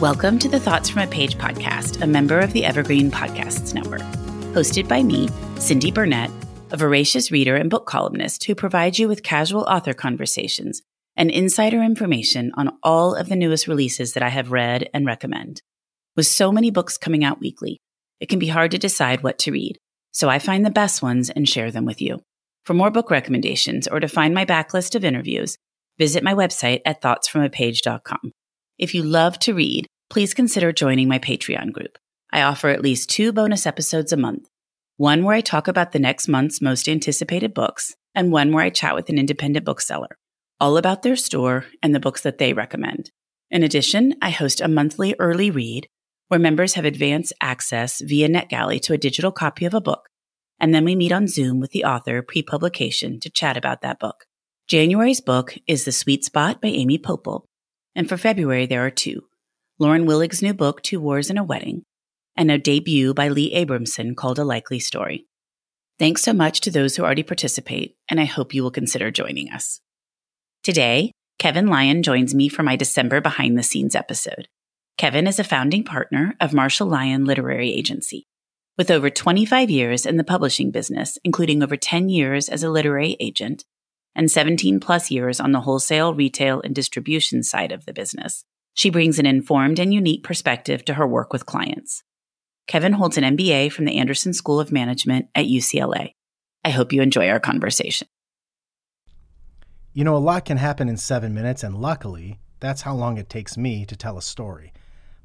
Welcome to the Thoughts from a Page podcast, a member of the Evergreen Podcasts Network. Hosted by me, Cindy Burnett, a voracious reader and book columnist who provides you with casual author conversations and insider information on all of the newest releases that I have read and recommend. With so many books coming out weekly, it can be hard to decide what to read, so I find the best ones and share them with you. For more book recommendations or to find my backlist of interviews, visit my website at thoughtsfromapage.com. If you love to read, please consider joining my Patreon group. I offer at least two bonus episodes a month one where I talk about the next month's most anticipated books, and one where I chat with an independent bookseller, all about their store and the books that they recommend. In addition, I host a monthly early read where members have advanced access via NetGalley to a digital copy of a book, and then we meet on Zoom with the author pre publication to chat about that book. January's book is The Sweet Spot by Amy Poeppel, and for February there are two Lauren Willig's new book, Two Wars and a Wedding, and a debut by Leigh Abramson called A Likely Story. Thanks so much to those who already participate, and I hope you will consider joining us. Today, Kevan Lyon joins me for my December behind the scenes episode. Kevan is a founding partner of Marsal Lyon Literary Agency. With over 25 years in the publishing business, including over 10 years as a literary agent and 17 plus years on the wholesale, retail, and distribution side of the business, she brings an informed and unique perspective to her work with clients. Kevan holds an MBA from the Anderson School of Management at UCLA. I hope you enjoy our conversation. You know, a lot can happen in seven minutes, and luckily, that's how long it takes me to tell a story.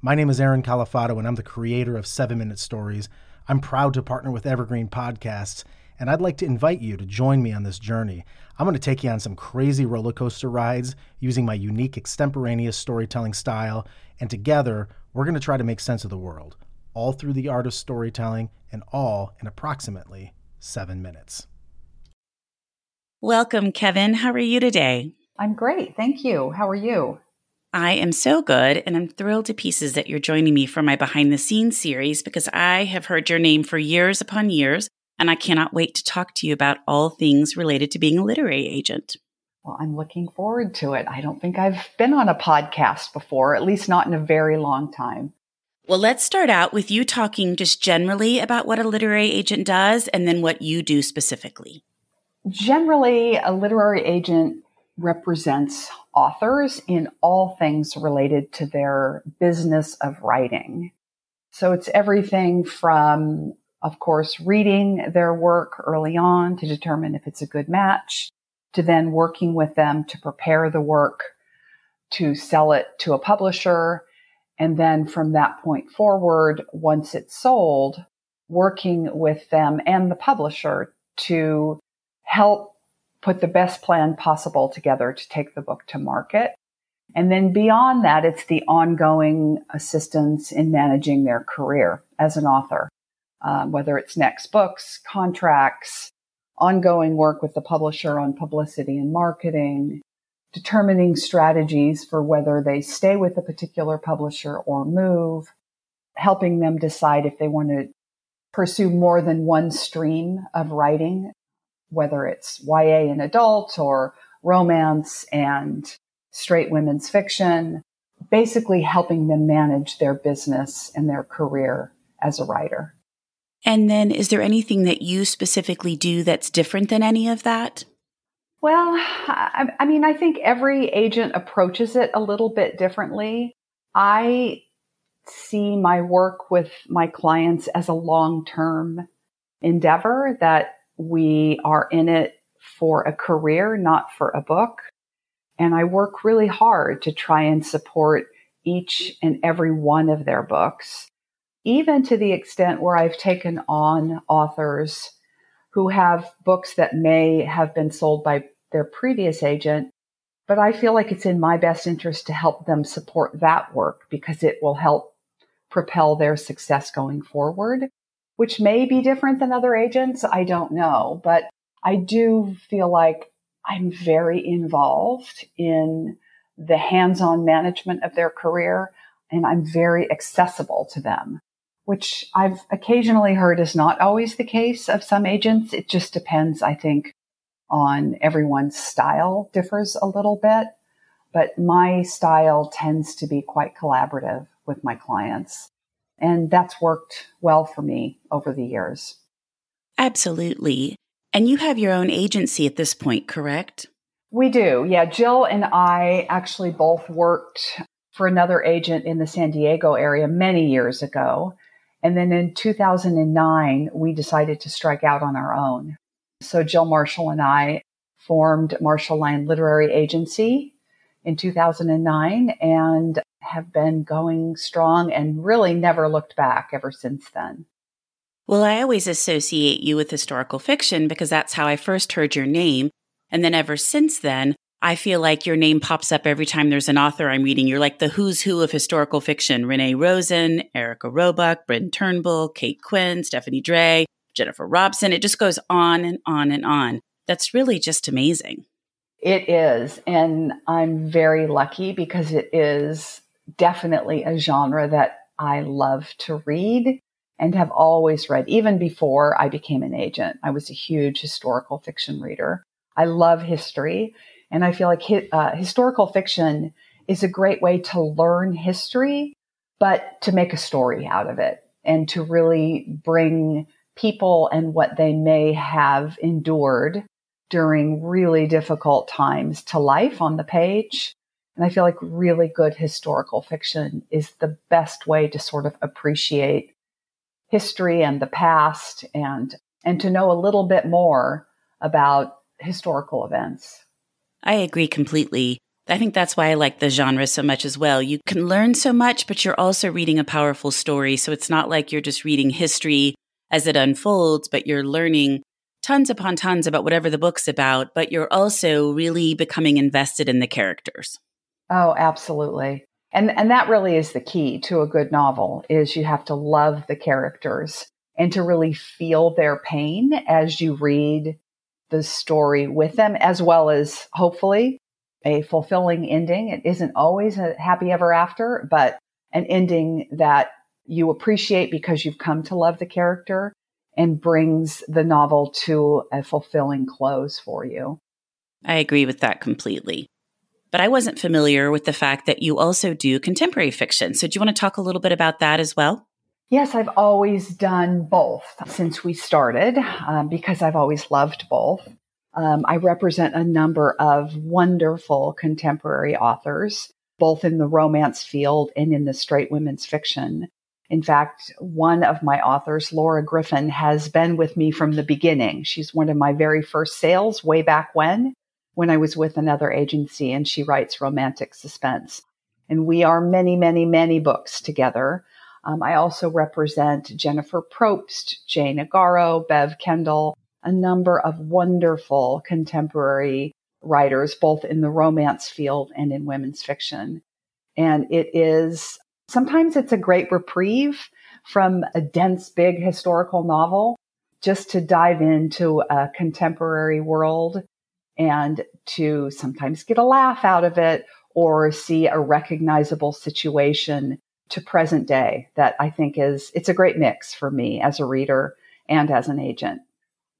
My name is Aaron Califato, and I'm the creator of Seven Minute Stories. I'm proud to partner with Evergreen Podcasts, and I'd like to invite you to join me on this journey. I'm going to take you on some crazy roller coaster rides using my unique extemporaneous storytelling style, and together, we're going to try to make sense of the world, all through the art of storytelling, and all in approximately seven minutes. Welcome, Kevan. How are you today? I'm great. Thank you. How are you? I am so good, and I'm thrilled to pieces that you're joining me for my behind the scenes series because I have heard your name for years upon years, and I cannot wait to talk to you about all things related to being a literary agent. Well, I'm looking forward to it. I don't think I've been on a podcast before, at least not in a very long time. Well, let's start out with you talking just generally about what a literary agent does and then what you do specifically. Generally, a literary agent represents authors in all things related to their business of writing. So it's everything from, of course, reading their work early on to determine if it's a good match, to then working with them to prepare the work, to sell it to a publisher. And then from that point forward, once it's sold, working with them and the publisher to help put the best plan possible together to take the book to market. And then beyond that, it's the ongoing assistance in managing their career as an author, um, whether it's next books, contracts, ongoing work with the publisher on publicity and marketing, determining strategies for whether they stay with a particular publisher or move, helping them decide if they want to pursue more than one stream of writing whether it's YA and adult or romance and straight women's fiction, basically helping them manage their business and their career as a writer. And then, is there anything that you specifically do that's different than any of that? Well, I, I, mean, I think every agent approaches it a little bit differently. I see my work with my clients as a long term endeavor that we are in it for a career, not for a book. And I work really hard to try and support each and every one of their books even to the extent where I've taken on authors who have books that may have been sold by their previous agent, but I feel like it's in my best interest to help them support that work because it will help propel their success going forward, which may be different than other agents. I don't know, but I do feel like I'm very involved in the hands on management of their career and I'm very accessible to them, which I've occasionally heard is not always the case of some agents. It just depends, I think, on everyone's style differs a little bit, but my style tends to be quite collaborative with my clients. And that's worked well for me over the years. Absolutely. And you have your own agency at this point, correct? We do. Yeah. Jill and I actually both worked for another agent in the San Diego area many years ago. And then in 2009, we decided to strike out on our own. So Jill Marsal and I formed Marsal Lyon Literary Agency in 2009 and have been going strong and really never looked back ever since then. Well, I always associate you with historical fiction because that's how I first heard your name. And then ever since then, I feel like your name pops up every time there's an author I'm reading. You're like the who's who of historical fiction. Renee Rosen, Erika Robuck, Bryn Turnbull, Kate Quinn, Stephanie Dray, Jennifer Robson. It just goes on and on and on. That's really just amazing. It is. And I'm very lucky because it is definitely a genre that I love to read and have always read. Even before I became an agent, I was a huge historical fiction reader. I love history. And I feel like uh, historical fiction is a great way to learn history, but to make a story out of it and to really bring people and what they may have endured during really difficult times to life on the page. And I feel like really good historical fiction is the best way to sort of appreciate history and the past and and to know a little bit more about historical events. I agree completely. I think that's why I like the genre so much as well. You can learn so much, but you're also reading a powerful story. So it's not like you're just reading history as it unfolds, but you're learning tons upon tons about whatever the book's about, but you're also really becoming invested in the characters. Oh, absolutely. And and that really is the key to a good novel is you have to love the characters and to really feel their pain as you read the story with them as well as hopefully a fulfilling ending. It isn't always a happy ever after, but an ending that you appreciate because you've come to love the character and brings the novel to a fulfilling close for you. I agree with that completely. But I wasn't familiar with the fact that you also do contemporary fiction. So, do you want to talk a little bit about that as well? Yes, I've always done both since we started um, because I've always loved both. Um, I represent a number of wonderful contemporary authors, both in the romance field and in the straight women's fiction. In fact, one of my authors, Laura Griffin, has been with me from the beginning. She's one of my very first sales way back when, when I was with another agency, and she writes romantic suspense. And we are many, many, many books together. Um, I also represent Jennifer Probst, Jane Igharo, Bev Kendall, a number of wonderful contemporary writers, both in the romance field and in women's fiction. And it is sometimes it's a great reprieve from a dense, big historical novel just to dive into a contemporary world and to sometimes get a laugh out of it or see a recognizable situation to present day that I think is it's a great mix for me as a reader and as an agent.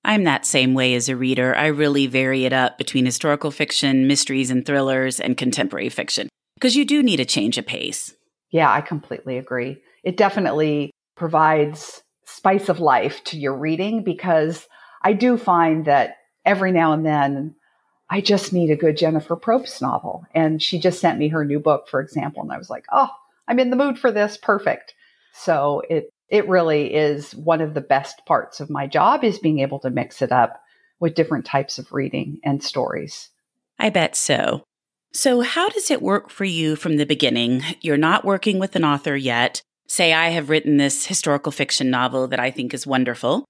I'm that same way as a reader. I really vary it up between historical fiction, mysteries and thrillers, and contemporary fiction because you do need a change of pace. Yeah, I completely agree. It definitely provides spice of life to your reading because I do find that every now and then I just need a good Jennifer Probst novel. And she just sent me her new book, for example. And I was like, oh, I'm in the mood for this. Perfect. So it, it really is one of the best parts of my job is being able to mix it up with different types of reading and stories. I bet so. So, how does it work for you from the beginning? You're not working with an author yet. say I have written this historical fiction novel that I think is wonderful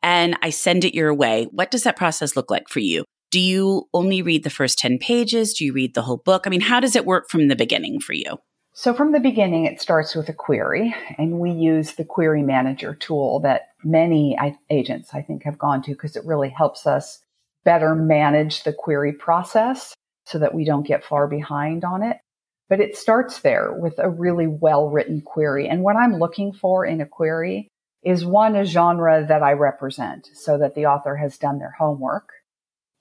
and I send it your way. What does that process look like for you? Do you only read the first 10 pages? Do you read the whole book? I mean, how does it work from the beginning for you? So from the beginning, it starts with a query and we use the query manager tool that many agents I think have gone to because it really helps us better manage the query process so that we don't get far behind on it. But it starts there with a really well written query. And what I'm looking for in a query is one, a genre that I represent so that the author has done their homework.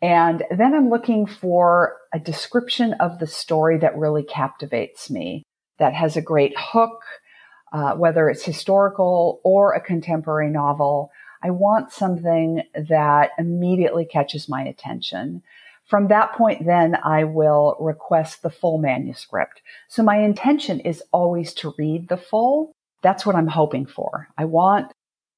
And then I'm looking for a description of the story that really captivates me, that has a great hook, uh, whether it's historical or a contemporary novel. I want something that immediately catches my attention. From that point, then I will request the full manuscript. So my intention is always to read the full. That's what I'm hoping for. I want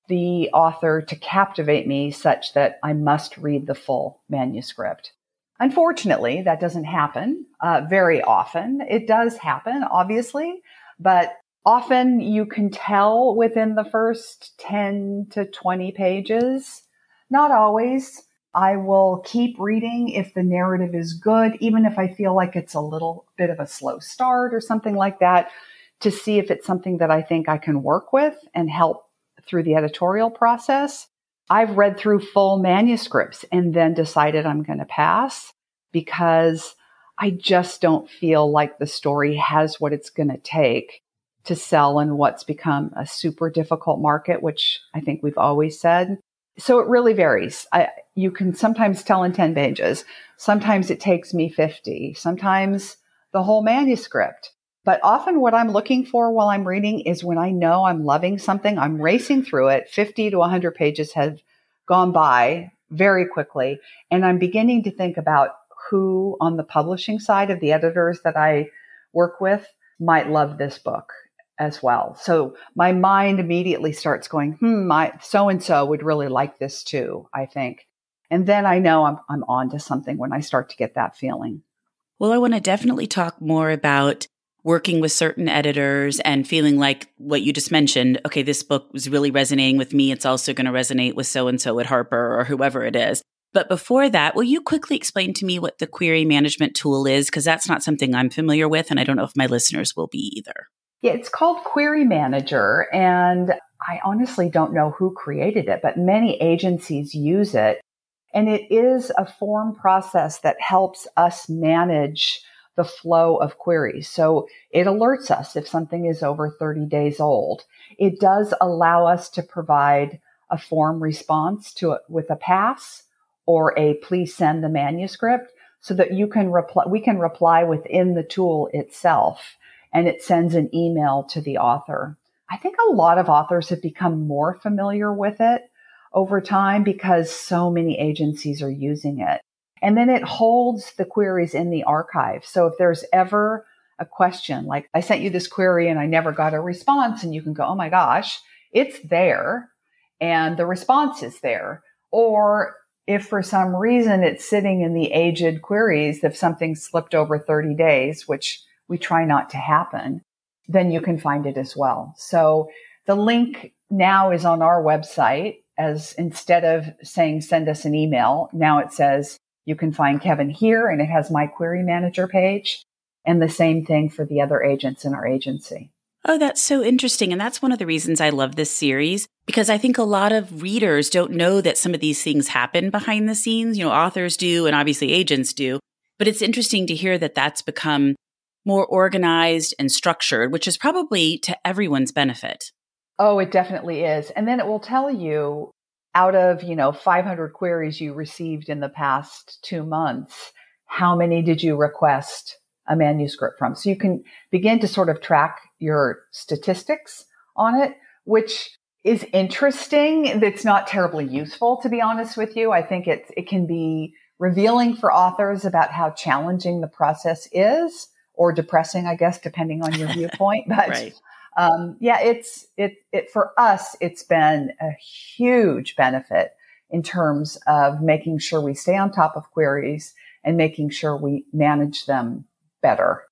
the author to captivate me such that I must read the full manuscript. Unfortunately, that doesn't happen uh, very often. It does happen, obviously, but often you can tell within the first 10 to 20 pages. Not always. I will keep reading if the narrative is good, even if I feel like it's a little bit of a slow start or something like that, to see if it's something that I think I can work with and help through the editorial process. I've read through full manuscripts and then decided I'm going to pass because I just don't feel like the story has what it's going to take to sell in what's become a super difficult market, which I think we've always said. So it really varies. I, you can sometimes tell in 10 pages. Sometimes it takes me 50. Sometimes the whole manuscript. But often what I'm looking for while I'm reading is when I know I'm loving something, I'm racing through it. 50 to 100 pages have gone by very quickly. And I'm beginning to think about who on the publishing side of the editors that I work with might love this book as well. So my mind immediately starts going, hmm, my so and so would really like this too, I think. And then I know I'm I'm on to something when I start to get that feeling. Well, I want to definitely talk more about working with certain editors and feeling like what you just mentioned, okay, this book was really resonating with me. It's also going to resonate with so and so at Harper or whoever it is. But before that, will you quickly explain to me what the query management tool is? Because that's not something I'm familiar with, and I don't know if my listeners will be either. Yeah, it's called Query Manager, and I honestly don't know who created it, but many agencies use it. And it is a form process that helps us manage the flow of queries. So it alerts us if something is over 30 days old. It does allow us to provide a form response to it with a pass or a please send the manuscript so that you can reply, we can reply within the tool itself and it sends an email to the author. I think a lot of authors have become more familiar with it over time because so many agencies are using it. And then it holds the queries in the archive. So if there's ever a question, like I sent you this query and I never got a response, and you can go, oh my gosh, it's there and the response is there. Or if for some reason it's sitting in the aged queries, if something slipped over 30 days, which we try not to happen, then you can find it as well. So the link now is on our website as instead of saying send us an email, now it says you can find Kevan here and it has my query manager page and the same thing for the other agents in our agency. Oh, that's so interesting. And that's one of the reasons I love this series because I think a lot of readers don't know that some of these things happen behind the scenes. You know, authors do and obviously agents do. But it's interesting to hear that that's become more organized and structured, which is probably to everyone's benefit. Oh, it definitely is. And then it will tell you out of, you know, 500 queries you received in the past two months, how many did you request a manuscript from? So you can begin to sort of track your statistics on it, which is interesting. It's not terribly useful, to be honest with you. I think it, it can be revealing for authors about how challenging the process is or depressing, I guess, depending on your viewpoint. But right um, yeah, it's it it for us. It's been a huge benefit in terms of making sure we stay on top of queries and making sure we manage them better.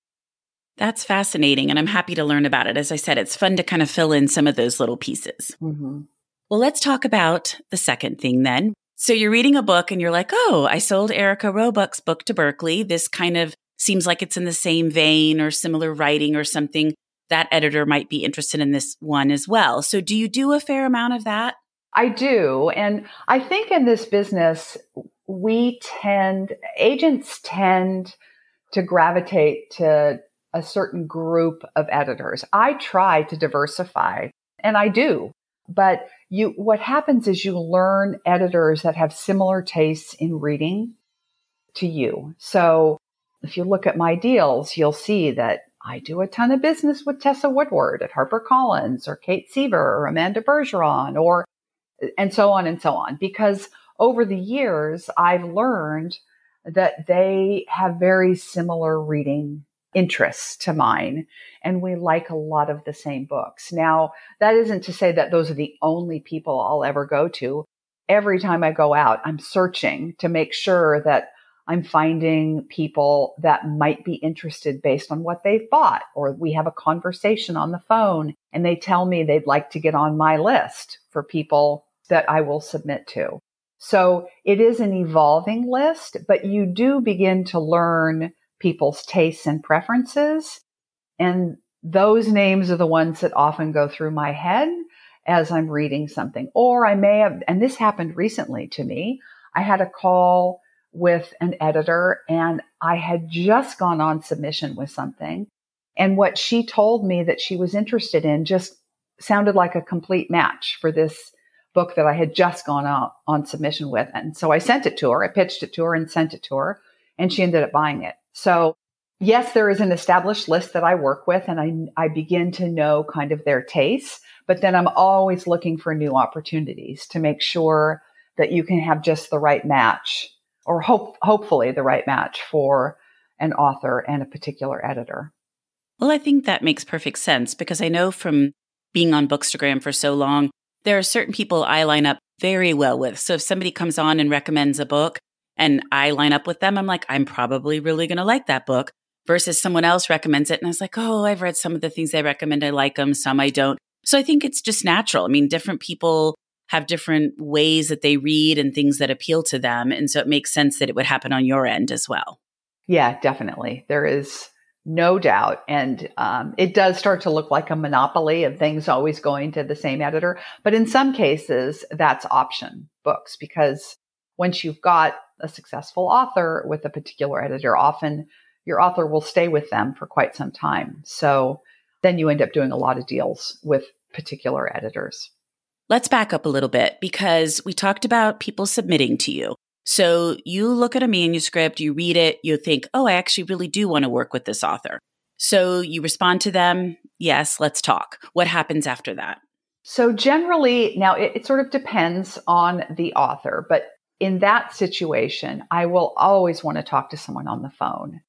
That's fascinating. And I'm happy to learn about it. As I said, it's fun to kind of fill in some of those little pieces. Mm-hmm. Well, let's talk about the second thing then. So you're reading a book and you're like, oh, I sold Erika Robuck's book to Berkley. This kind of seems like it's in the same vein or similar writing or something. That editor might be interested in this one as well. So do you do a fair amount of that? I do. And I think in this business, we tend, agents tend to gravitate to a certain group of editors. I try to diversify and I do. But you, what happens is you learn editors that have similar tastes in reading to you. So if you look at my deals, you'll see that I do a ton of business with Tessa Woodward at HarperCollins or Kate Seaver or Amanda Bergeron or, and so on and so on. Because over the years, I've learned that they have very similar reading interests to mine and we like a lot of the same books. Now, that isn't to say that those are the only people I'll ever go to. Every time I go out, I'm searching to make sure that I'm finding people that might be interested based on what they've bought, or we have a conversation on the phone and they tell me they'd like to get on my list for people that I will submit to. So it is an evolving list, but you do begin to learn people's tastes and preferences. And those names are the ones that often go through my head as I'm reading something. Or I may have, and this happened recently to me. I had a call with an editor and I had just gone on submission with something. And what she told me that she was interested in just sounded like a complete match for this book that I had just gone out on submission with. And so I sent it to her. I pitched it to her and sent it to her and she ended up buying it. So yes, there is an established list that I work with and I, I begin to know kind of their tastes, but then I'm always looking for new opportunities to make sure that you can have just the right match or hope, hopefully the right match for an author and a particular editor. Well, I think that makes perfect sense because I know from being on Bookstagram for so long, there are certain people I line up very well with. So if somebody comes on and recommends a book and I line up with them, I'm like, I'm probably really going to like that book versus someone else recommends it. And I was like, oh, I've read some of the things they recommend. I like them, some I don't. So I think it's just natural. I mean, different people have different ways that they read and things that appeal to them. And so it makes sense that it would happen on your end as well. Yeah, definitely. There is no doubt. And um, it does start to look like a monopoly of things always going to the same editor. But in some cases, that's option books because once you've got a successful author with a particular editor, often your author will stay with them for quite some time. So then you end up doing a lot of deals with particular editors. Let's back up a little bit because we talked about people submitting to you. So you look at a manuscript, you read it, you think, oh, I actually really do want to work with this author. So you respond to them, yes, let's talk. What happens after that? So generally, now it, it sort of depends on the author, but in that situation, I will always want to talk to someone on the phone.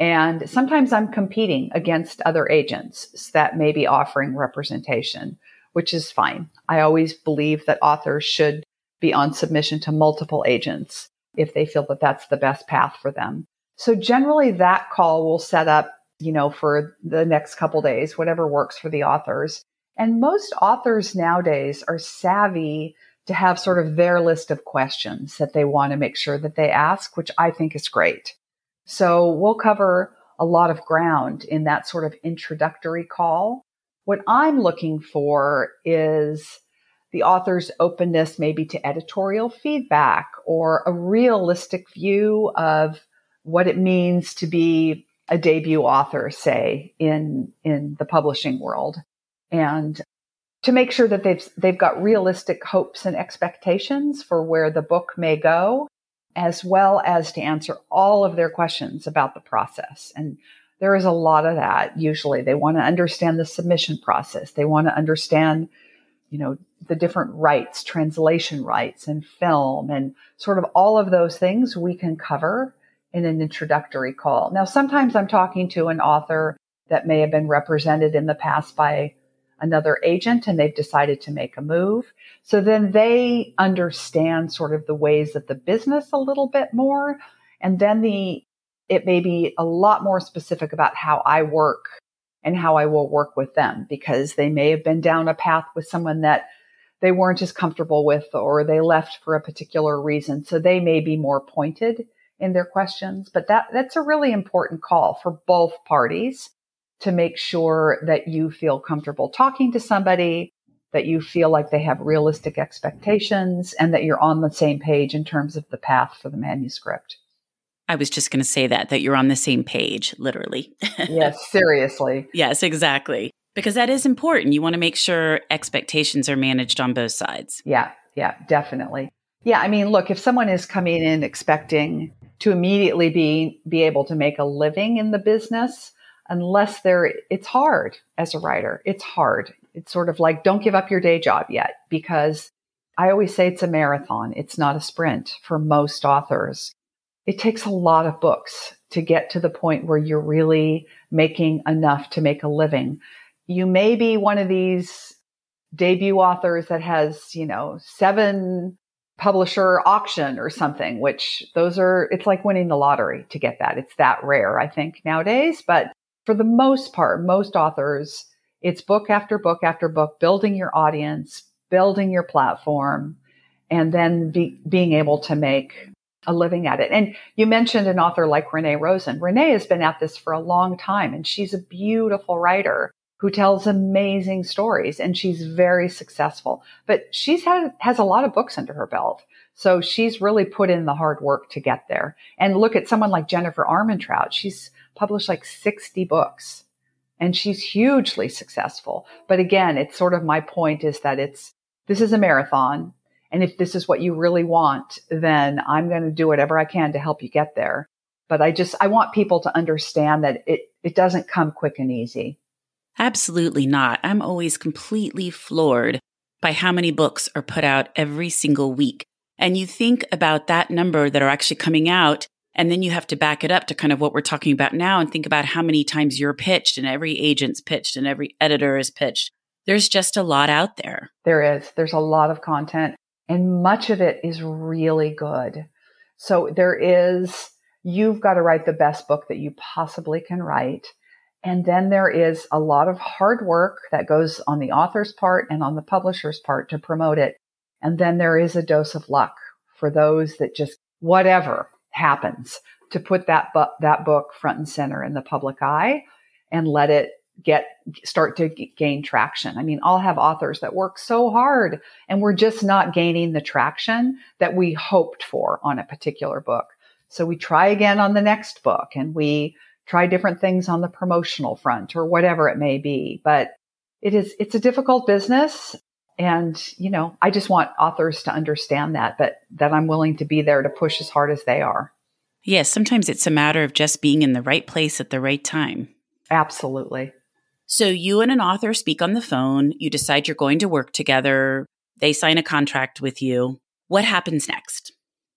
And sometimes I'm competing against other agents that may be offering representation, which is fine. I always believe that authors should be on submission to multiple agents if they feel that that's the best path for them. So generally that call will set up, you know, for the next couple days, whatever works for the authors. And most authors nowadays are savvy to have sort of their list of questions that they want to make sure that they ask, which I think is great. So we'll cover a lot of ground in that sort of introductory call. What I'm looking for is the author's openness maybe to editorial feedback or a realistic view of what it means to be a debut author, say, in, in the publishing world. And to make sure that they've, they've got realistic hopes and expectations for where the book may go as well as to answer all of their questions about the process. And there is a lot of that usually. They want to understand the submission process. They want to understand, you know, the different rights, translation rights and film and sort of all of those things we can cover in an introductory call. Now, sometimes I'm talking to an author that may have been represented in the past by another agent and they've decided to make a move. So then they understand sort of the ways of the business a little bit more. And then the it may be a lot more specific about how I work and how I will work with them because they may have been down a path with someone that they weren't as comfortable with or they left for a particular reason. So they may be more pointed in their questions, but that, that's a really important call for both parties to make sure that you feel comfortable talking to somebody, that you feel like they have realistic expectations and that you're on the same page in terms of the path for the manuscript. I was just going to say that, that you're on the same page, literally. yes, seriously. Yes, exactly. Because that is important. You want to make sure expectations are managed on both sides. Yeah, yeah, definitely. Yeah, I mean, look, if someone is coming in expecting to immediately be be able to make a living in the business, unless they're it's hard as a writer. It's hard. It's sort of like don't give up your day job yet because I always say it's a marathon. It's not a sprint for most authors it takes a lot of books to get to the point where you're really making enough to make a living. You may be one of these debut authors that has, you know, seven publisher auction or something, which those are, it's like winning the lottery to get that. It's that rare, I think, nowadays. But for the most part, most authors, it's book after book after book, building your audience, building your platform, and then be, being able to make a living at it. And you mentioned an author like Renee Rosen. Renee has been at this for a long time and she's a beautiful writer who tells amazing stories and she's very successful. But she's had has a lot of books under her belt. So she's really put in the hard work to get there. And look at someone like Jennifer Armentrout. She's published like 60 books and she's hugely successful. But again, it's sort of my point is that it's this is a marathon and if this is what you really want, then I'm going to do whatever I can to help you get there. But I just, I want people to understand that it, it doesn't come quick and easy. Absolutely not. I'm always completely floored by how many books are put out every single week. And you think about that number that are actually coming out, and then you have to back it up to kind of what we're talking about now and think about how many times you're pitched and every agent's pitched and every editor is pitched. There's just a lot out there. There is. There's a lot of content and much of it is really good. So there is, you've got to write the best book that you possibly can write. And then there is a lot of hard work that goes on the author's part and on the publisher's part to promote it. And then there is a dose of luck for those that just whatever happens to put that bu- that book front and center in the public eye and let it get start to gain traction. I mean, I'll have authors that work so hard and we're just not gaining the traction that we hoped for on a particular book. So we try again on the next book and we try different things on the promotional front or whatever it may be. But it is it's a difficult business and you know, I just want authors to understand that but that I'm willing to be there to push as hard as they are. Yes, sometimes it's a matter of just being in the right place at the right time. Absolutely. So you and an author speak on the phone, you decide you're going to work together, they sign a contract with you. What happens next?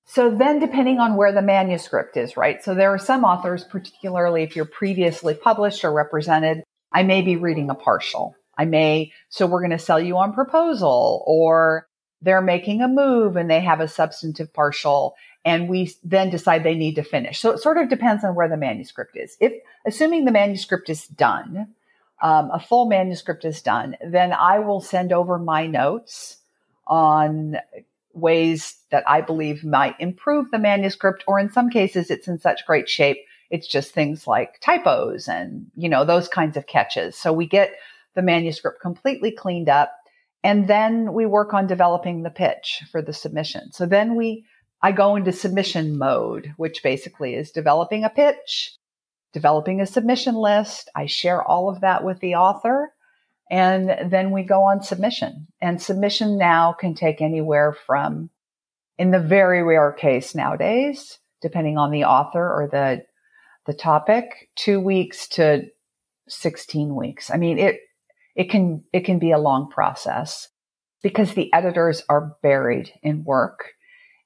So then depending on where the manuscript is, right? So there are some authors, particularly if you're previously published or represented, I may be reading a partial. I may, so we're going to sell you on proposal or they're making a move and they have a substantive partial and we then decide they need to finish. So it sort of depends on where the manuscript is. If assuming the manuscript is done, um, a full manuscript is done, then I will send over my notes on ways that I believe might improve the manuscript, or in some cases, it's in such great shape. It's just things like typos and, you know, those kinds of catches. So we get the manuscript completely cleaned up and then we work on developing the pitch for the submission. So then we, I go into submission mode, which basically is developing a pitch, developing a submission list. I share all of that with the author and then we go on submission. And submission now can take anywhere from, in the very rare case nowadays, depending on the author or the, the topic, two weeks to 16 weeks. I mean, it, it can, it can be a long process because the editors are buried in work.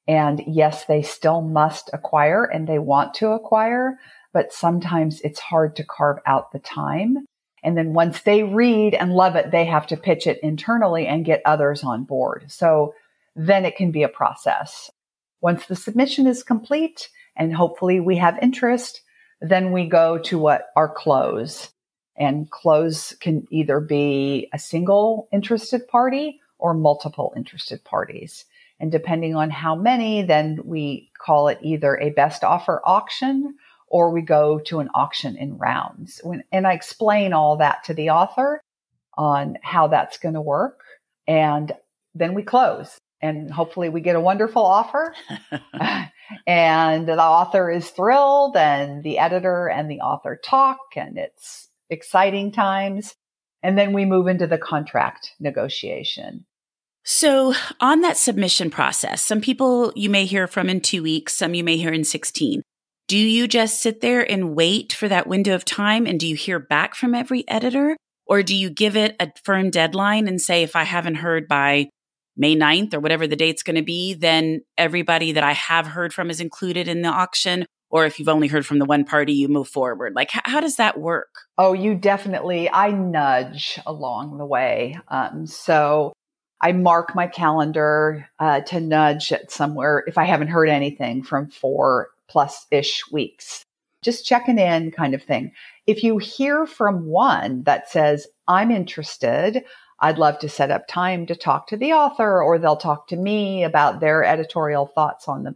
And yes, they still must acquire and they want to acquire, but sometimes it's hard to carve out the time. And then once they read and love it, they have to pitch it internally and get others on board. So then it can be a process. Once the submission is complete and hopefully we have interest, Then we go to what our close. And close can either be a single interested party or multiple interested parties. And depending on how many, then we call it either a best offer auction or we go to an auction in rounds. When, and I explain all that to the author on how that's going to work. And then we close and hopefully we get a wonderful offer. and the author is thrilled and the editor and the author talk and it's exciting times. And then we move into the contract negotiation. So, on that submission process, some people you may hear from in two weeks, some you may hear in 16. Do you just sit there and wait for that window of time? And do you hear back from every editor? Or do you give it a firm deadline and say, if I haven't heard by May 9th or whatever the date's going to be, then everybody that I have heard from is included in the auction? Or if you've only heard from the one party, you move forward. Like, how does that work? Oh, you definitely, I nudge along the way. Um, so I mark my calendar uh, to nudge at somewhere if I haven't heard anything from four plus ish weeks. Just checking in kind of thing. If you hear from one that says, I'm interested, I'd love to set up time to talk to the author or they'll talk to me about their editorial thoughts on the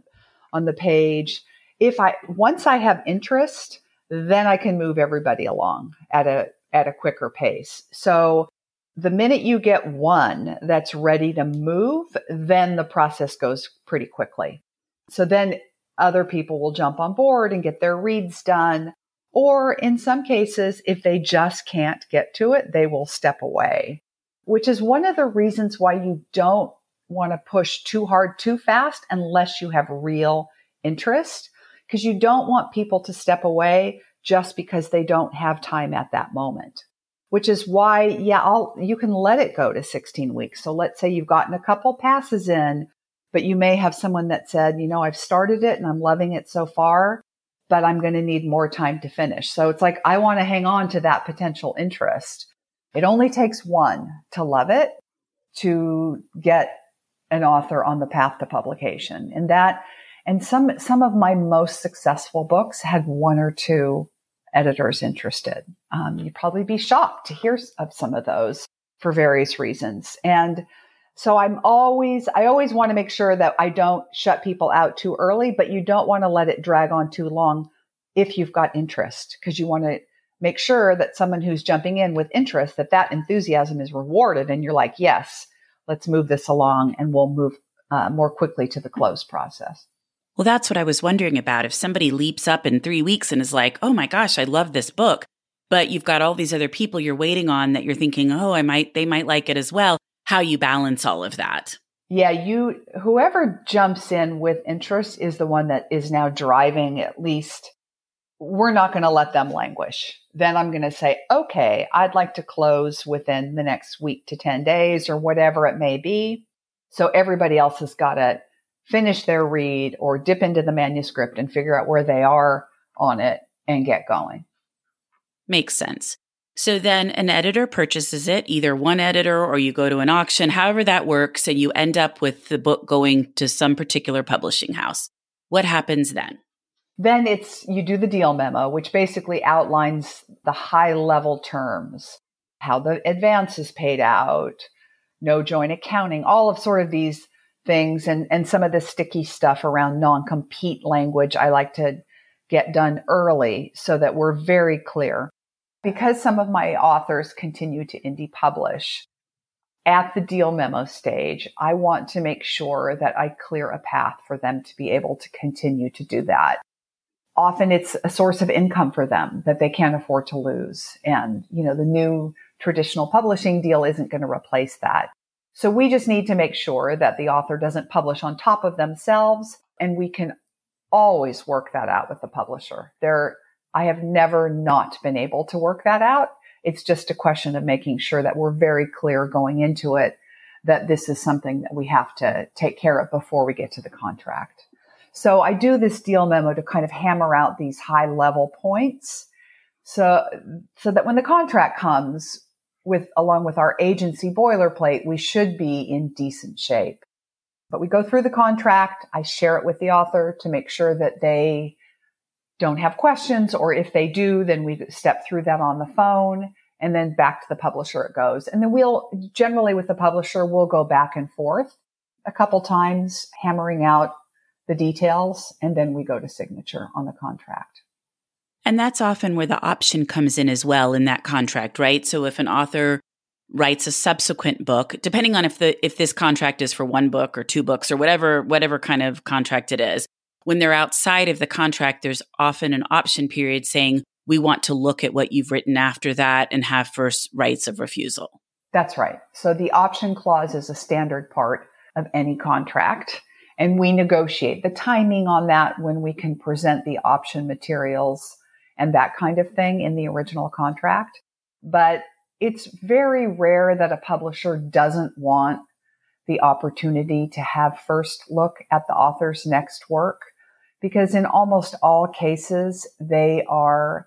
on the page if I once I have interest, then I can move everybody along at a at a quicker pace. So the minute you get one that's ready to move, then the process goes pretty quickly. So then other people will jump on board and get their reads done. Or in some cases, if they just can't get to it, they will step away, which is one of the reasons why you don't want to push too hard too fast unless you have real interest because you don't want people to step away just because they don't have time at that moment. Which is why, yeah, I'll, you can let it go to 16 weeks. So let's say you've gotten a couple passes in, but you may have someone that said, you know, I've started it and I'm loving it so far, but I'm going to need more time to finish. So it's like, I want to hang on to that potential interest. It only takes one to love it to get an author on the path to publication. And that and some, some of my most successful books had one or two editors interested. Um, you'd probably be shocked to hear of some of those for various reasons. And so I'm always, I always want to make sure that I don't shut people out too early, but you don't want to let it drag on too long if you've got interest because you want to make sure that someone who's jumping in with interest that that enthusiasm is rewarded and you're like yes let's move this along and we'll move uh, more quickly to the close process well, that's what I was wondering about. If somebody leaps up in three weeks and is like, oh my gosh, I love this book, but you've got all these other people you're waiting on that you're thinking, oh, I might, they might like it as well. How you balance all of that. Yeah, you, whoever jumps in with interest is the one that is now driving at least. We're not going to let them languish. Then I'm going to say, okay, I'd like to close within the next week to 10 days or whatever it may be. So everybody else has got to finish their read or dip into the manuscript and figure out where they are on it and get going. Makes sense. So then an editor purchases it, either one editor or you go to an auction, however that works, and you end up with the book going to some particular publishing house. What happens then? Then it's you do the deal memo, which basically outlines the high level terms, how the advance is paid out, no joint accounting, all of sort of these things and, and some of the sticky stuff around non compete language I like to get done early so that we're very clear. Because some of my authors continue to indie publish at the deal memo stage, I want to make sure that I clear a path for them to be able to continue to do that. Often it's a source of income for them that they can't afford to lose. And, you know, the new traditional publishing deal isn't going to replace that. So we just need to make sure that the author doesn't publish on top of themselves. And we can always work that out with the publisher. There, I have never not been able to work that out. It's just a question of making sure that we're very clear going into it that this is something that we have to take care of before we get to the contract. So I do this deal memo to kind of hammer out these high level points. So, so that when the contract comes, with along with our agency boilerplate, we should be in decent shape. But we go through the contract. I share it with the author to make sure that they don't have questions, or if they do, then we step through that on the phone and then back to the publisher it goes. And then we'll generally with the publisher, we'll go back and forth a couple times, hammering out the details, and then we go to signature on the contract. And that's often where the option comes in as well in that contract, right? So if an author writes a subsequent book, depending on if the if this contract is for one book or two books or whatever whatever kind of contract it is, when they're outside of the contract, there's often an option period saying, we want to look at what you've written after that and have first rights of refusal. That's right. So the option clause is a standard part of any contract. And we negotiate the timing on that when we can present the option materials and that kind of thing in the original contract. But it's very rare that a publisher doesn't want the opportunity to have first look at the author's next work because in almost all cases, they are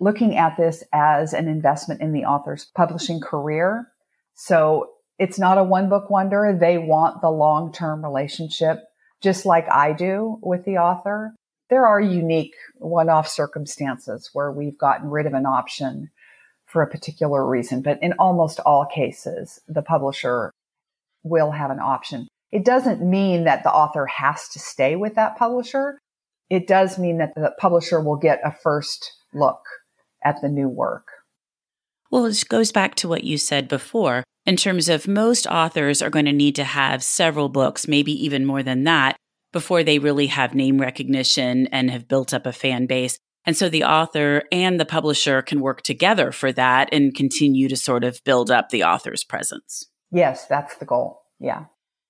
looking at this as an investment in the author's publishing career. So it's not a one book wonder. They want the long term relationship, just like I do with the author. There are unique one off circumstances where we've gotten rid of an option for a particular reason, but in almost all cases, the publisher will have an option. It doesn't mean that the author has to stay with that publisher it does mean that the publisher will get a first look at the new work. Well, it goes back to what you said before in terms of most authors are going to need to have several books, maybe even more than that, before they really have name recognition and have built up a fan base. And so the author and the publisher can work together for that and continue to sort of build up the author's presence. Yes, that's the goal. Yeah.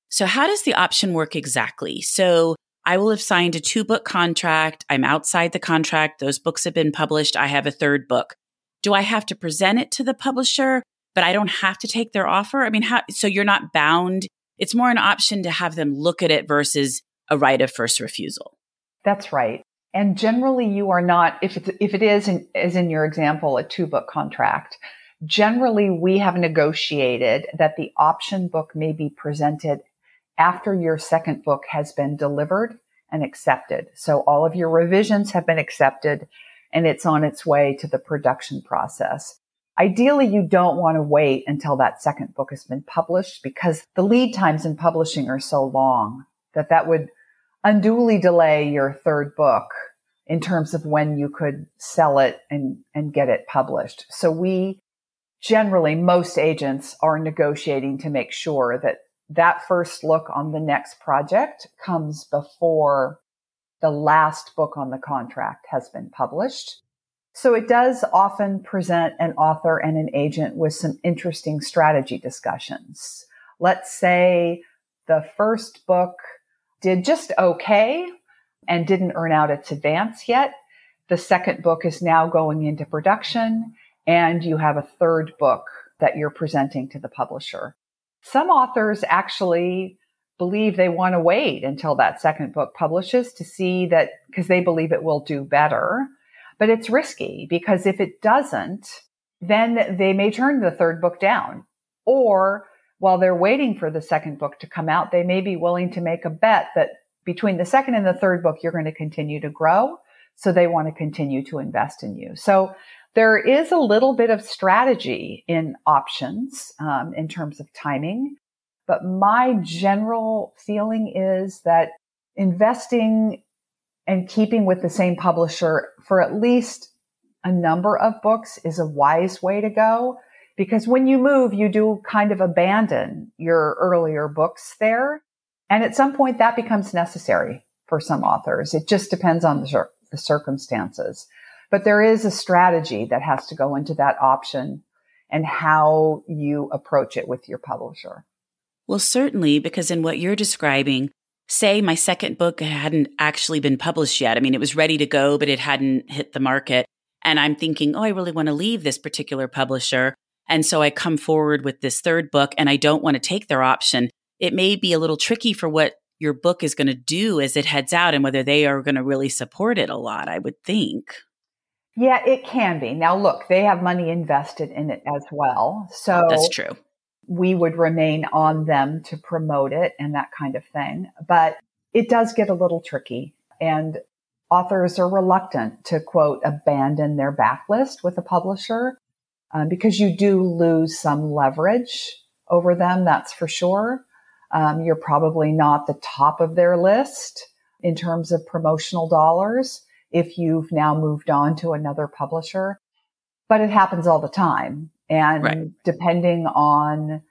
So, how does the option work exactly? So, I will have signed a two book contract. I'm outside the contract. Those books have been published. I have a third book. Do I have to present it to the publisher, but I don't have to take their offer? I mean, how, so you're not bound. It's more an option to have them look at it versus a right of first refusal. That's right. And generally you are not, if it's, if it is, in, as in your example, a two book contract, generally we have negotiated that the option book may be presented after your second book has been delivered and accepted. So all of your revisions have been accepted and it's on its way to the production process. Ideally, you don't want to wait until that second book has been published because the lead times in publishing are so long that that would unduly delay your third book in terms of when you could sell it and, and get it published. So we generally, most agents are negotiating to make sure that that first look on the next project comes before the last book on the contract has been published. So it does often present an author and an agent with some interesting strategy discussions. Let's say the first book did just okay and didn't earn out its advance yet. The second book is now going into production and you have a third book that you're presenting to the publisher. Some authors actually believe they want to wait until that second book publishes to see that because they believe it will do better. But it's risky because if it doesn't, then they may turn the third book down. Or while they're waiting for the second book to come out, they may be willing to make a bet that between the second and the third book, you're going to continue to grow. So they want to continue to invest in you. So there is a little bit of strategy in options um, in terms of timing, but my general feeling is that investing and keeping with the same publisher for at least a number of books is a wise way to go because when you move, you do kind of abandon your earlier books there. And at some point that becomes necessary for some authors. It just depends on the, the circumstances. But there is a strategy that has to go into that option and how you approach it with your publisher. Well, certainly, because in what you're describing, say my second book hadn't actually been published yet. I mean, it was ready to go, but it hadn't hit the market. And I'm thinking, oh, I really want to leave this particular publisher. And so I come forward with this third book and I don't want to take their option. It may be a little tricky for what your book is going to do as it heads out and whether they are going to really support it a lot, I would think. Yeah, it can be. Now, look, they have money invested in it as well. So that's true. We would remain on them to promote it and that kind of thing. But it does get a little tricky. And authors are reluctant to quote abandon their backlist with a publisher um, because you do lose some leverage over them. That's for sure. Um, you're probably not the top of their list in terms of promotional dollars if you've now moved on to another publisher, but it happens all the time. And right. depending on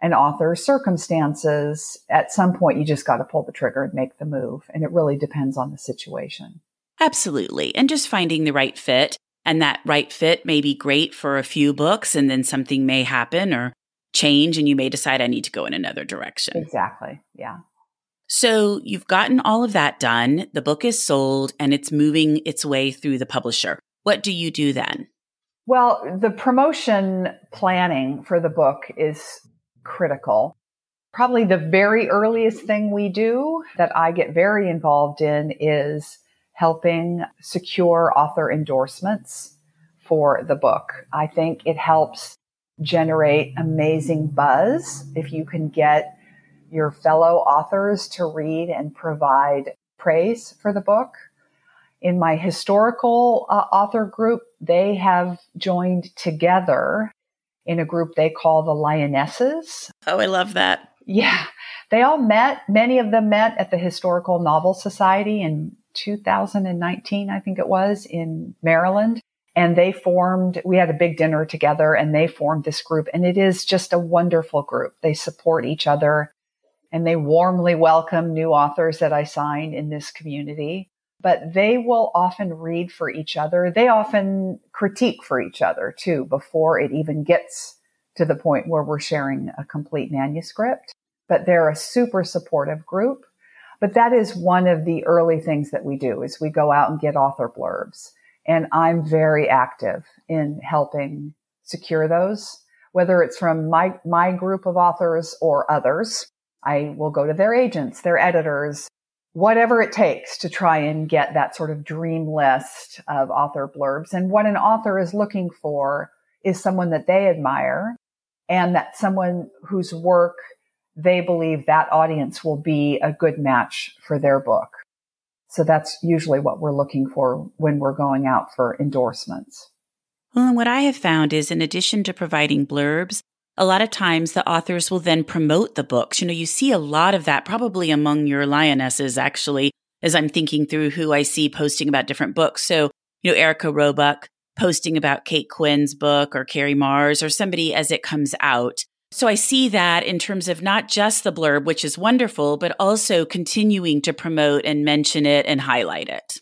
an author's circumstances, at some point you just got to pull the trigger and make the move. And it really depends on the situation. Absolutely. And just finding the right fit. And that right fit may be great for a few books, and then something may happen or change, and you may decide I need to go in another direction. Exactly. Yeah. So you've gotten all of that done. The book is sold and it's moving its way through the publisher. What do you do then? Well, the promotion planning for the book is critical. Probably the very earliest thing we do that I get very involved in is helping secure author endorsements for the book. I think it helps generate amazing buzz if you can get your fellow authors to read and provide praise for the book. In my historical uh, author group, they have joined together in a group they call the Lyonesses. Oh, I love that. Yeah. They all met, many of them met at the Historical Novel Society in 2019, I think it was, in Maryland. And they formed, we had a big dinner together and they formed this group. And it is just a wonderful group. They support each other and they warmly welcome new authors that I sign in this community. But they will often read for each other. They often critique for each other too before it even gets to the point where we're sharing a complete manuscript. But they're a super supportive group. But that is one of the early things that we do is we go out and get author blurbs. And I'm very active in helping secure those, whether it's from my, my group of authors or others. I will go to their agents, their editors, whatever it takes to try and get that sort of dream list of author blurbs. And what an author is looking for is someone that they admire and that someone whose work they believe that audience will be a good match for their book. So that's usually what we're looking for when we're going out for endorsements. Well, and what I have found is in addition to providing blurbs, a lot of times the authors will then promote the books. You know, you see a lot of that probably among your Lyonesses, actually, as I'm thinking through who I see posting about different books. So, you know, Erika Robuck posting about Kate Quinn's book or Carrie Mars or somebody as it comes out. So I see that in terms of not just the blurb, which is wonderful, but also continuing to promote and mention it and highlight it.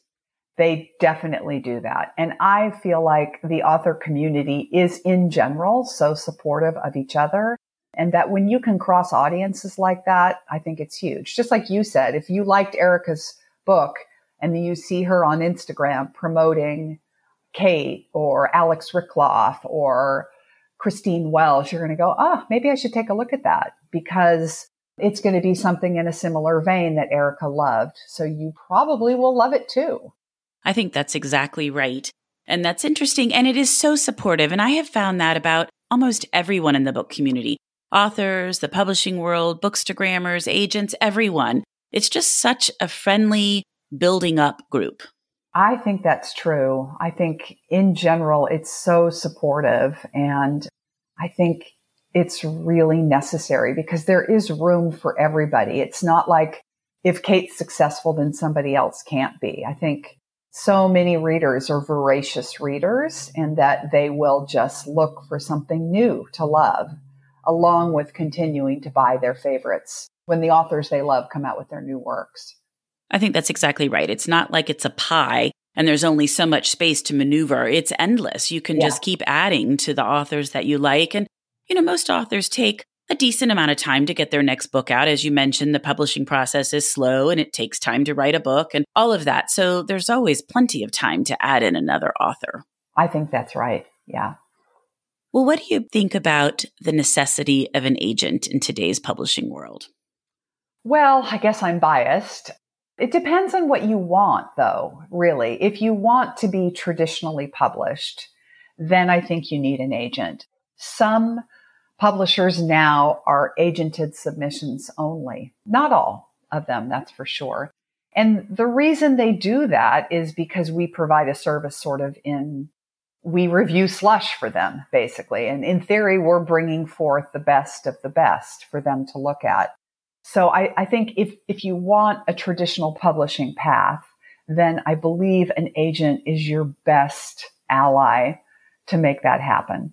They definitely do that. And I feel like the author community is in general so supportive of each other. And that when you can cross audiences like that, I think it's huge. Just like you said, if you liked Erika's book and then you see her on Instagram promoting Kate or Alix Rickloff or Christine Wells, you're going to go, oh, maybe I should take a look at that because it's going to be something in a similar vein that Erika loved. So you probably will love it too. I think that's exactly right. And that's interesting. And it is so supportive. And I have found that about almost everyone in the book community authors, the publishing world, bookstagrammers, agents, everyone. It's just such a friendly, building up group. I think that's true. I think in general, it's so supportive. And I think it's really necessary because there is room for everybody. It's not like if Kate's successful, then somebody else can't be. I think so many readers are voracious readers and that they will just look for something new to love along with continuing to buy their favorites when the authors they love come out with their new works. I think that's exactly right. It's not like it's a pie and there's only so much space to maneuver. It's endless. You can yeah. just keep adding to the authors that you like. And, you know, most authors take a decent amount of time to get their next book out. As you mentioned, the publishing process is slow and it takes time to write a book and all of that. So there's always plenty of time to add in another author. I think that's right. Yeah. Well, what do you think about the necessity of an agent in today's publishing world? Well, I guess I'm biased. It depends on what you want, though, really. If you want to be traditionally published, then I think you need an agent. Some Publishers now are agented submissions only. Not all of them, that's for sure. And the reason they do that is because we provide a service sort of in, we review slush for them, basically. And in theory, we're bringing forth the best of the best for them to look at. So I, I think if, if you want a traditional publishing path, then I believe an agent is your best ally to make that happen.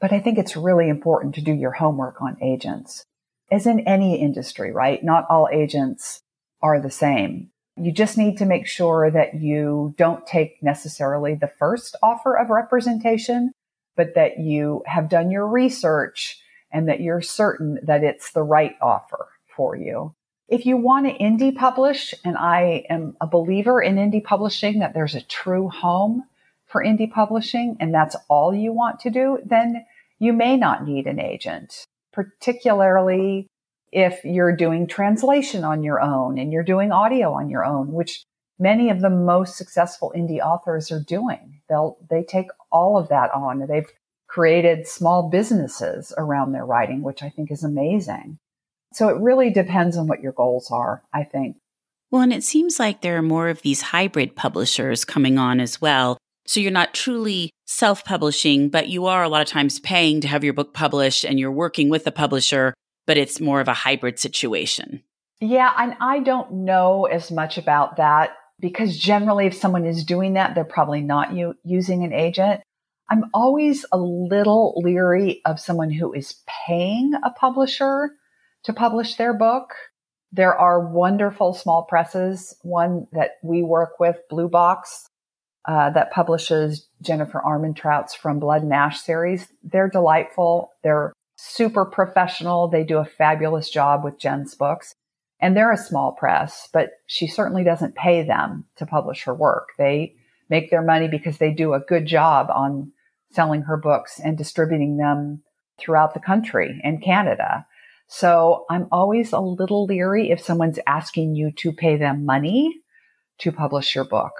But I think it's really important to do your homework on agents. As in any industry, right? Not all agents are the same. You just need to make sure that you don't take necessarily the first offer of representation, but that you have done your research and that you're certain that it's the right offer for you. If you want to indie publish, and I am a believer in indie publishing, that there's a true home for indie publishing, and that's all you want to do, then you may not need an agent, particularly if you're doing translation on your own and you're doing audio on your own, which many of the most successful indie authors are doing. They'll, they take all of that on. They've created small businesses around their writing, which I think is amazing. So it really depends on what your goals are, I think. Well, and it seems like there are more of these hybrid publishers coming on as well. So you're not truly self publishing, but you are a lot of times paying to have your book published and you're working with a publisher but it's more of a hybrid situation. Yeah, and I don't know as much about that because generally, if someone is doing that, they're probably not u- using an agent. I'm always a little leery of someone who is paying a publisher to publish their book. There are wonderful small presses. One that we work with, Blue Box, uh, that publishes Jennifer Armentrout's From Blood and Ash series. They're delightful. They're super professional. They do a fabulous job with Jen's books. And they're a small press, but she certainly doesn't pay them to publish her work. They make their money because they do a good job on selling her books and distributing them throughout the country and Canada. So I'm always a little leery if someone's asking you to pay them money to publish your book.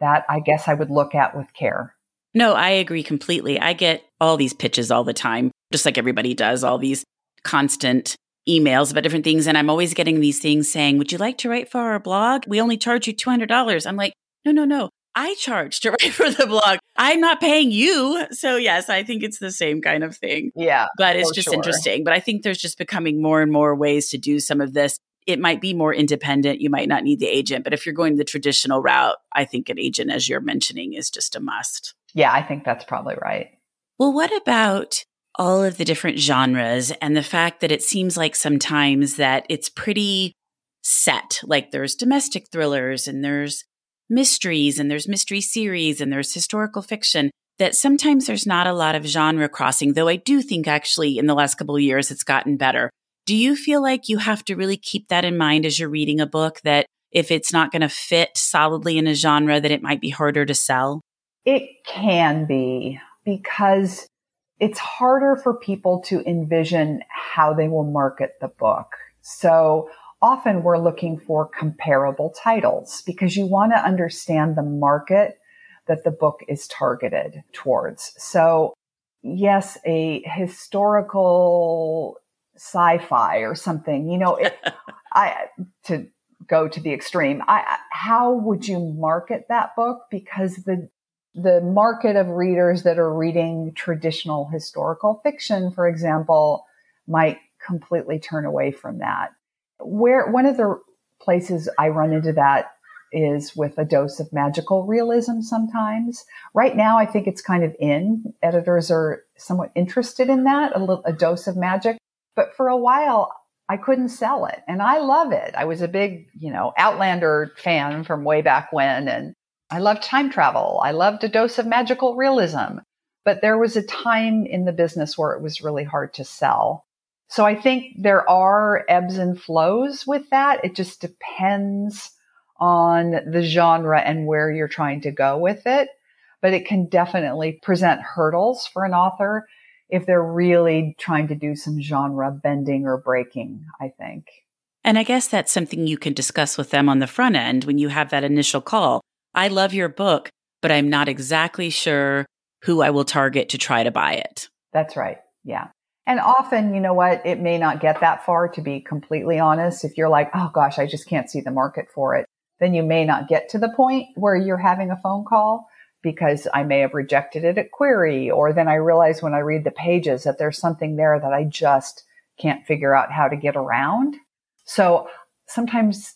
That I guess I would look at with care. No, I agree completely. I get all these pitches all the time just like everybody does, all these constant emails about different things. And I'm always getting these things saying, Would you like to write for our blog? We only charge you $200. I'm like, No, no, no. I charge to write for the blog. I'm not paying you. So, yes, I think it's the same kind of thing. Yeah. But it's just sure. interesting. But I think there's just becoming more and more ways to do some of this. It might be more independent. You might not need the agent. But if you're going the traditional route, I think an agent, as you're mentioning, is just a must. Yeah, I think that's probably right. Well, what about all of the different genres and the fact that it seems like sometimes that it's pretty set. Like there's domestic thrillers and there's mysteries and there's mystery series and there's historical fiction that sometimes there's not a lot of genre crossing, though I do think actually in the last couple of years it's gotten better. Do you feel like you have to really keep that in mind as you're reading a book that if it's not going to fit solidly in a genre that it might be harder to sell? It can be because it's harder for people to envision how they will market the book. So often we're looking for comparable titles because you want to understand the market that the book is targeted towards. So yes, a historical sci-fi or something, you know, it, I, to go to the extreme, I, how would you market that book? Because the the market of readers that are reading traditional historical fiction, for example, might completely turn away from that. Where one of the places I run into that is with a dose of magical realism sometimes. Right now, I think it's kind of in. Editors are somewhat interested in that, a, little, a dose of magic. But for a while, I couldn't sell it. And I love it. I was a big, you know, Outlander fan from way back when. And I loved time travel. I loved a dose of magical realism. But there was a time in the business where it was really hard to sell. So I think there are ebbs and flows with that. It just depends on the genre and where you're trying to go with it. But it can definitely present hurdles for an author if they're really trying to do some genre bending or breaking, I think. And I guess that's something you can discuss with them on the front end when you have that initial call. I love your book, but I'm not exactly sure who I will target to try to buy it. That's right. Yeah. And often, you know what, it may not get that far to be completely honest. If you're like, oh gosh, I just can't see the market for it, then you may not get to the point where you're having a phone call because I may have rejected it at query, or then I realize when I read the pages that there's something there that I just can't figure out how to get around. So sometimes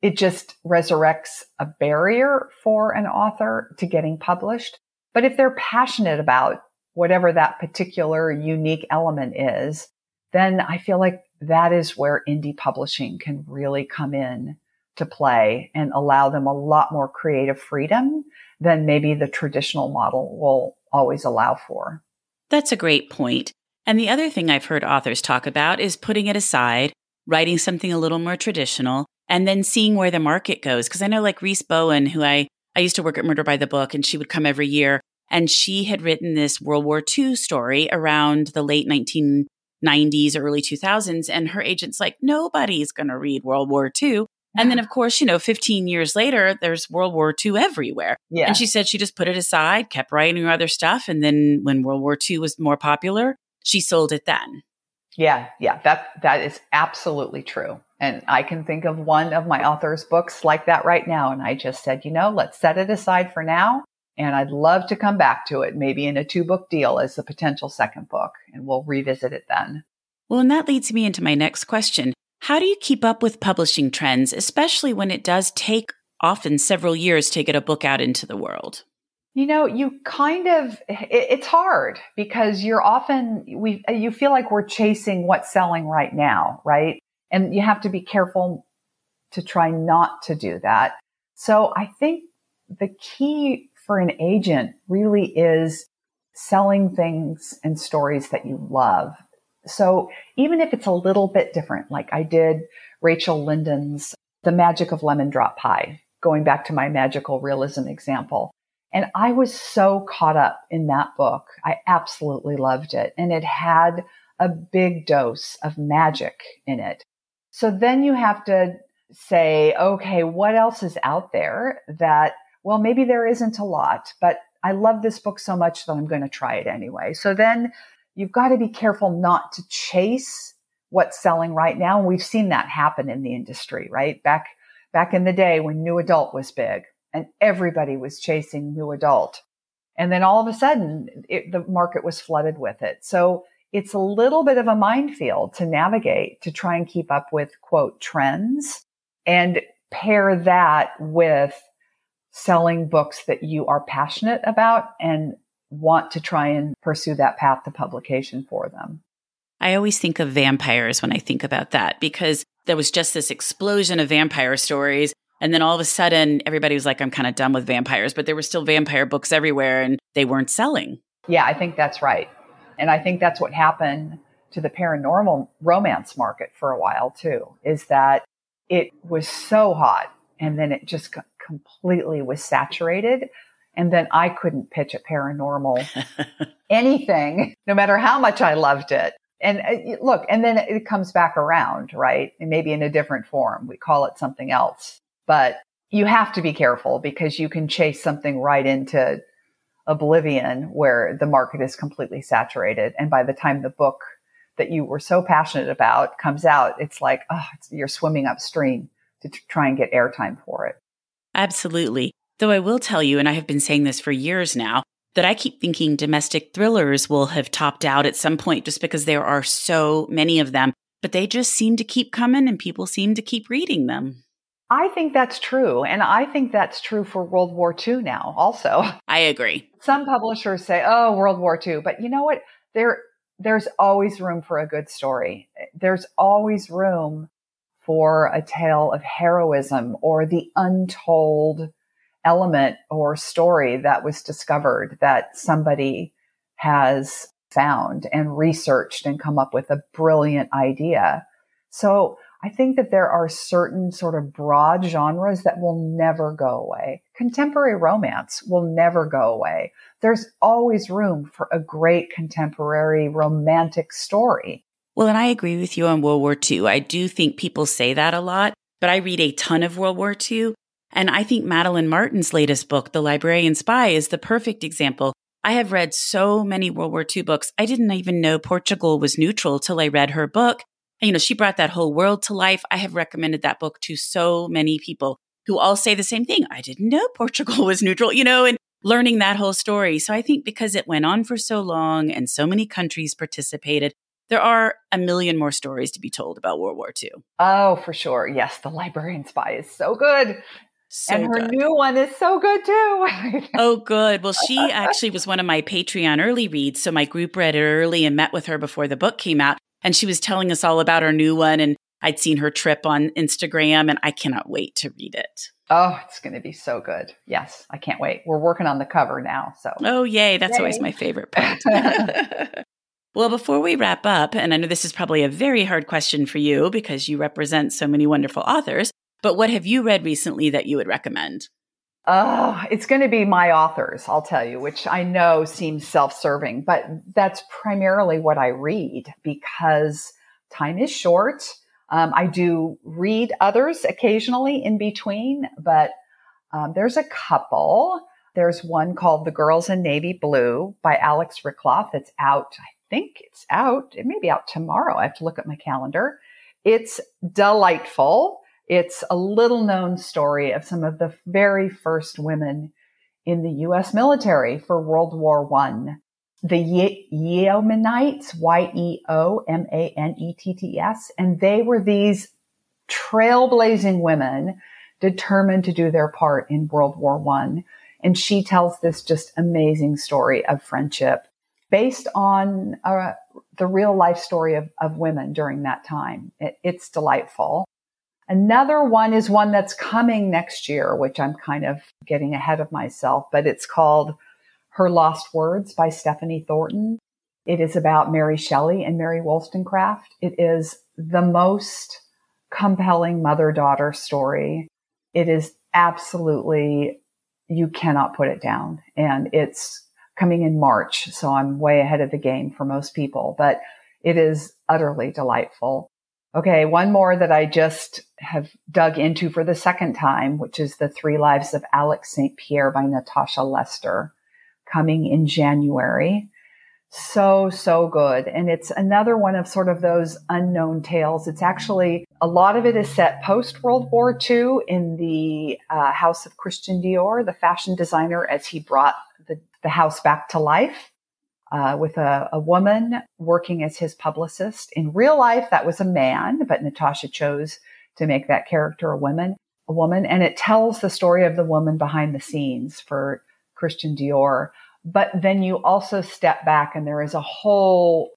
it just resurrects a barrier for an author to getting published. But if they're passionate about whatever that particular unique element is, then I feel like that is where indie publishing can really come in to play and allow them a lot more creative freedom than maybe the traditional model will always allow for. That's a great point. And the other thing I've heard authors talk about is putting it aside, writing something a little more traditional, and then seeing where the market goes. Because I know, like Rhys Bowen, who I, I used to work at Murder by the Book, and she would come every year. And she had written this World War II story around the late 1990s, early 2000s. And her agent's like, nobody's going to read World War II. And then, of course, you know, 15 years later, there's World War II everywhere. Yeah. And she said she just put it aside, kept writing her other stuff. And then when World War II was more popular, she sold it then. Yeah, yeah, that that is absolutely true. And I can think of one of my author's books like that right now. And I just said, you know, let's set it aside for now. And I'd love to come back to it, maybe in a two book deal as the potential second book, and we'll revisit it then. Well, and that leads me into my next question. How do you keep up with publishing trends, especially when it does take often several years to get a book out into the world? You know, you kind of, it's hard because you're often, we, you feel like we're chasing what's selling right now, right? And you have to be careful to try not to do that. So I think the key for an agent really is selling things and stories that you love. So even if it's a little bit different, like I did Rachel Linden's The Magic of Lemon Drop Pie, going back to my magical realism example. And I was so caught up in that book. I absolutely loved it. And it had a big dose of magic in it. So then you have to say, okay, what else is out there that, well, maybe there isn't a lot, but I love this book so much that I'm going to try it anyway. So then you've got to be careful not to chase what's selling right now. And we've seen that happen in the industry, right? Back, back in the day when new adult was big and everybody was chasing new adult. And then all of a sudden it, the market was flooded with it. So it's a little bit of a minefield to navigate to try and keep up with quote trends and pair that with selling books that you are passionate about and want to try and pursue that path to publication for them. I always think of vampires when I think about that because there was just this explosion of vampire stories. And then all of a sudden, everybody was like, I'm kind of done with vampires, but there were still vampire books everywhere and they weren't selling. Yeah, I think that's right. And I think that's what happened to the paranormal romance market for a while too, is that it was so hot and then it just completely was saturated. And then I couldn't pitch a paranormal anything, no matter how much I loved it. And uh, look, and then it comes back around, right? And maybe in a different form. We call it something else. But you have to be careful because you can chase something right into oblivion where the market is completely saturated. And by the time the book that you were so passionate about comes out, it's like, oh, it's, you're swimming upstream to t- try and get airtime for it. Absolutely. Though I will tell you, and I have been saying this for years now, that I keep thinking domestic thrillers will have topped out at some point just because there are so many of them, but they just seem to keep coming and people seem to keep reading them. I think that's true. And I think that's true for World War II now also. I agree. Some publishers say, oh, World War II. But you know what? There, there's always room for a good story. There's always room for a tale of heroism or the untold element or story that was discovered that somebody has found and researched and come up with a brilliant idea. So I think that there are certain sort of broad genres that will never go away. Contemporary romance will never go away. There's always room for a great contemporary romantic story. Well, and I agree with you on World War II. I do think people say that a lot, but I read a ton of World War II. And I think Madeline Martin's latest book, The Librarian Spy, is the perfect example. I have read so many World War II books. I didn't even know Portugal was neutral till I read her book you know, she brought that whole world to life. I have recommended that book to so many people who all say the same thing. I didn't know Portugal was neutral, you know, and learning that whole story. So I think because it went on for so long and so many countries participated, there are a million more stories to be told about World War II. Oh, for sure. Yes, The Librarian Spy is so good. So and her good. new one is so good too. oh, good. Well, she actually was one of my Patreon early reads. So my group read it early and met with her before the book came out. And she was telling us all about her new one. And I'd seen her trip on Instagram, and I cannot wait to read it. Oh, it's going to be so good. Yes, I can't wait. We're working on the cover now. So, oh, yay. That's yay. always my favorite part. well, before we wrap up, and I know this is probably a very hard question for you because you represent so many wonderful authors, but what have you read recently that you would recommend? Oh, it's going to be my authors, I'll tell you, which I know seems self serving, but that's primarily what I read because time is short. Um, I do read others occasionally in between, but um, there's a couple. There's one called The Girls in Navy Blue by Alix Rickloff. It's out. I think it's out. It may be out tomorrow. I have to look at my calendar. It's delightful. It's a little known story of some of the very first women in the U.S. military for World War One. The Ye- Yeomanetts, Y-E-O-M-A-N-E-T-T-S, and they were these trailblazing women determined to do their part in World War One. And she tells this just amazing story of friendship based on uh, the real life story of, of women during that time. It, it's delightful. Another one is one that's coming next year, which I'm kind of getting ahead of myself, but it's called Her Lost Words by Stephanie Thornton. It is about Mary Shelley and Mary Wollstonecraft. It is the most compelling mother daughter story. It is absolutely, you cannot put it down. And it's coming in March. So I'm way ahead of the game for most people, but it is utterly delightful. Okay, one more that I just have dug into for the second time, which is The Three Lives of Alix St. Pierre by Natasha Lester, coming in January. So, so good. And it's another one of sort of those unknown tales. It's actually, a lot of it is set post World War II in the uh, house of Christian Dior, the fashion designer, as he brought the, house back to life uh, with a, a, woman working as his publicist. In real life, that was a man, but Natasha chose to make that character a woman, a woman, and it tells the story of the woman behind the scenes for Christian Dior. But then you also step back, and there is a whole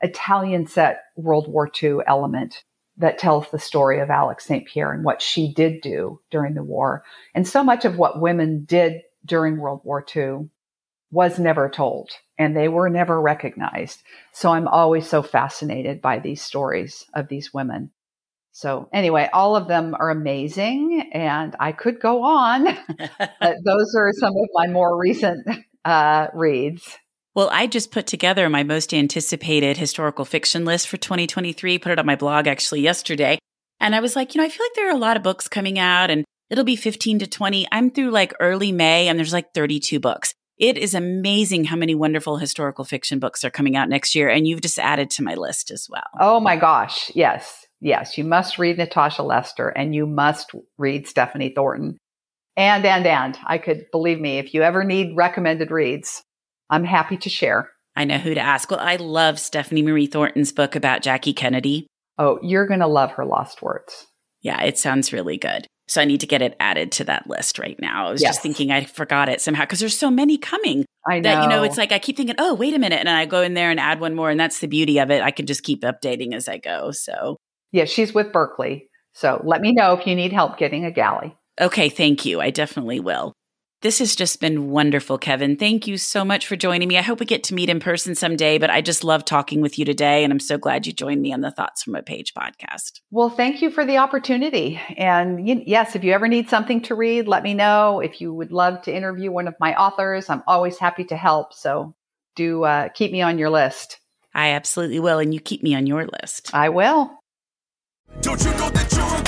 Italian set World War II element that tells the story of Alix St. Pierre and what she did do during the war. And so much of what women did during World War II was never told and they were never recognized. So I'm always so fascinated by these stories of these women. So anyway, all of them are amazing and I could go on. but those are some of my more recent uh, reads. Well, I just put together my most anticipated historical fiction list for 2023, put it on my blog actually yesterday. And I was like, you know, I feel like there are a lot of books coming out and it'll be 15 to 20. I'm through like early May and there's like 32 books. It is amazing how many wonderful historical fiction books are coming out next year. And you've just added to my list as well. Oh my gosh. Yes. Yes. You must read Natasha Lester and you must read Stephanie Thornton. And, and, and I could believe me, if you ever need recommended reads, I'm happy to share. I know who to ask. Well, I love Stephanie Marie Thornton's book about Jackie Kennedy. Oh, you're going to love her Lost Words. Yeah, it sounds really good. So I need to get it added to that list right now. I was yes. just thinking I forgot it somehow because there's so many coming. I know. That, you know, it's like I keep thinking, oh, wait a minute. And I go in there and add one more. And that's the beauty of it. I can just keep updating as I go. So, yeah, she's with Berkley. So let me know if you need help getting a galley. Okay. Thank you. I definitely will. This has just been wonderful, Kevan. Thank you so much for joining me. I hope we get to meet in person someday, but I just love talking with you today. And I'm so glad you joined me on the Thoughts from a Page podcast. Well, thank you for the opportunity. And yes, if you ever need something to read, let me know. If you would love to interview one of my authors, I'm always happy to help. So do uh, keep me on your list. I absolutely will. And you keep me on your list. I will. Don't you know that you're a grown up?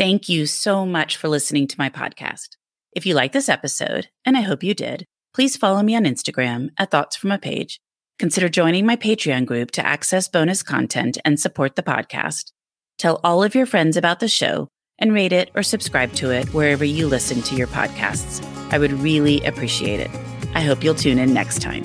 Thank you so much for listening to my podcast. If you like this episode, and I hope you did, please follow me on Instagram at Thoughts From a Page. Consider joining my Patreon group to access bonus content and support the podcast. Tell all of your friends about the show and rate it or subscribe to it wherever you listen to your podcasts. I would really appreciate it. I hope you'll tune in next time.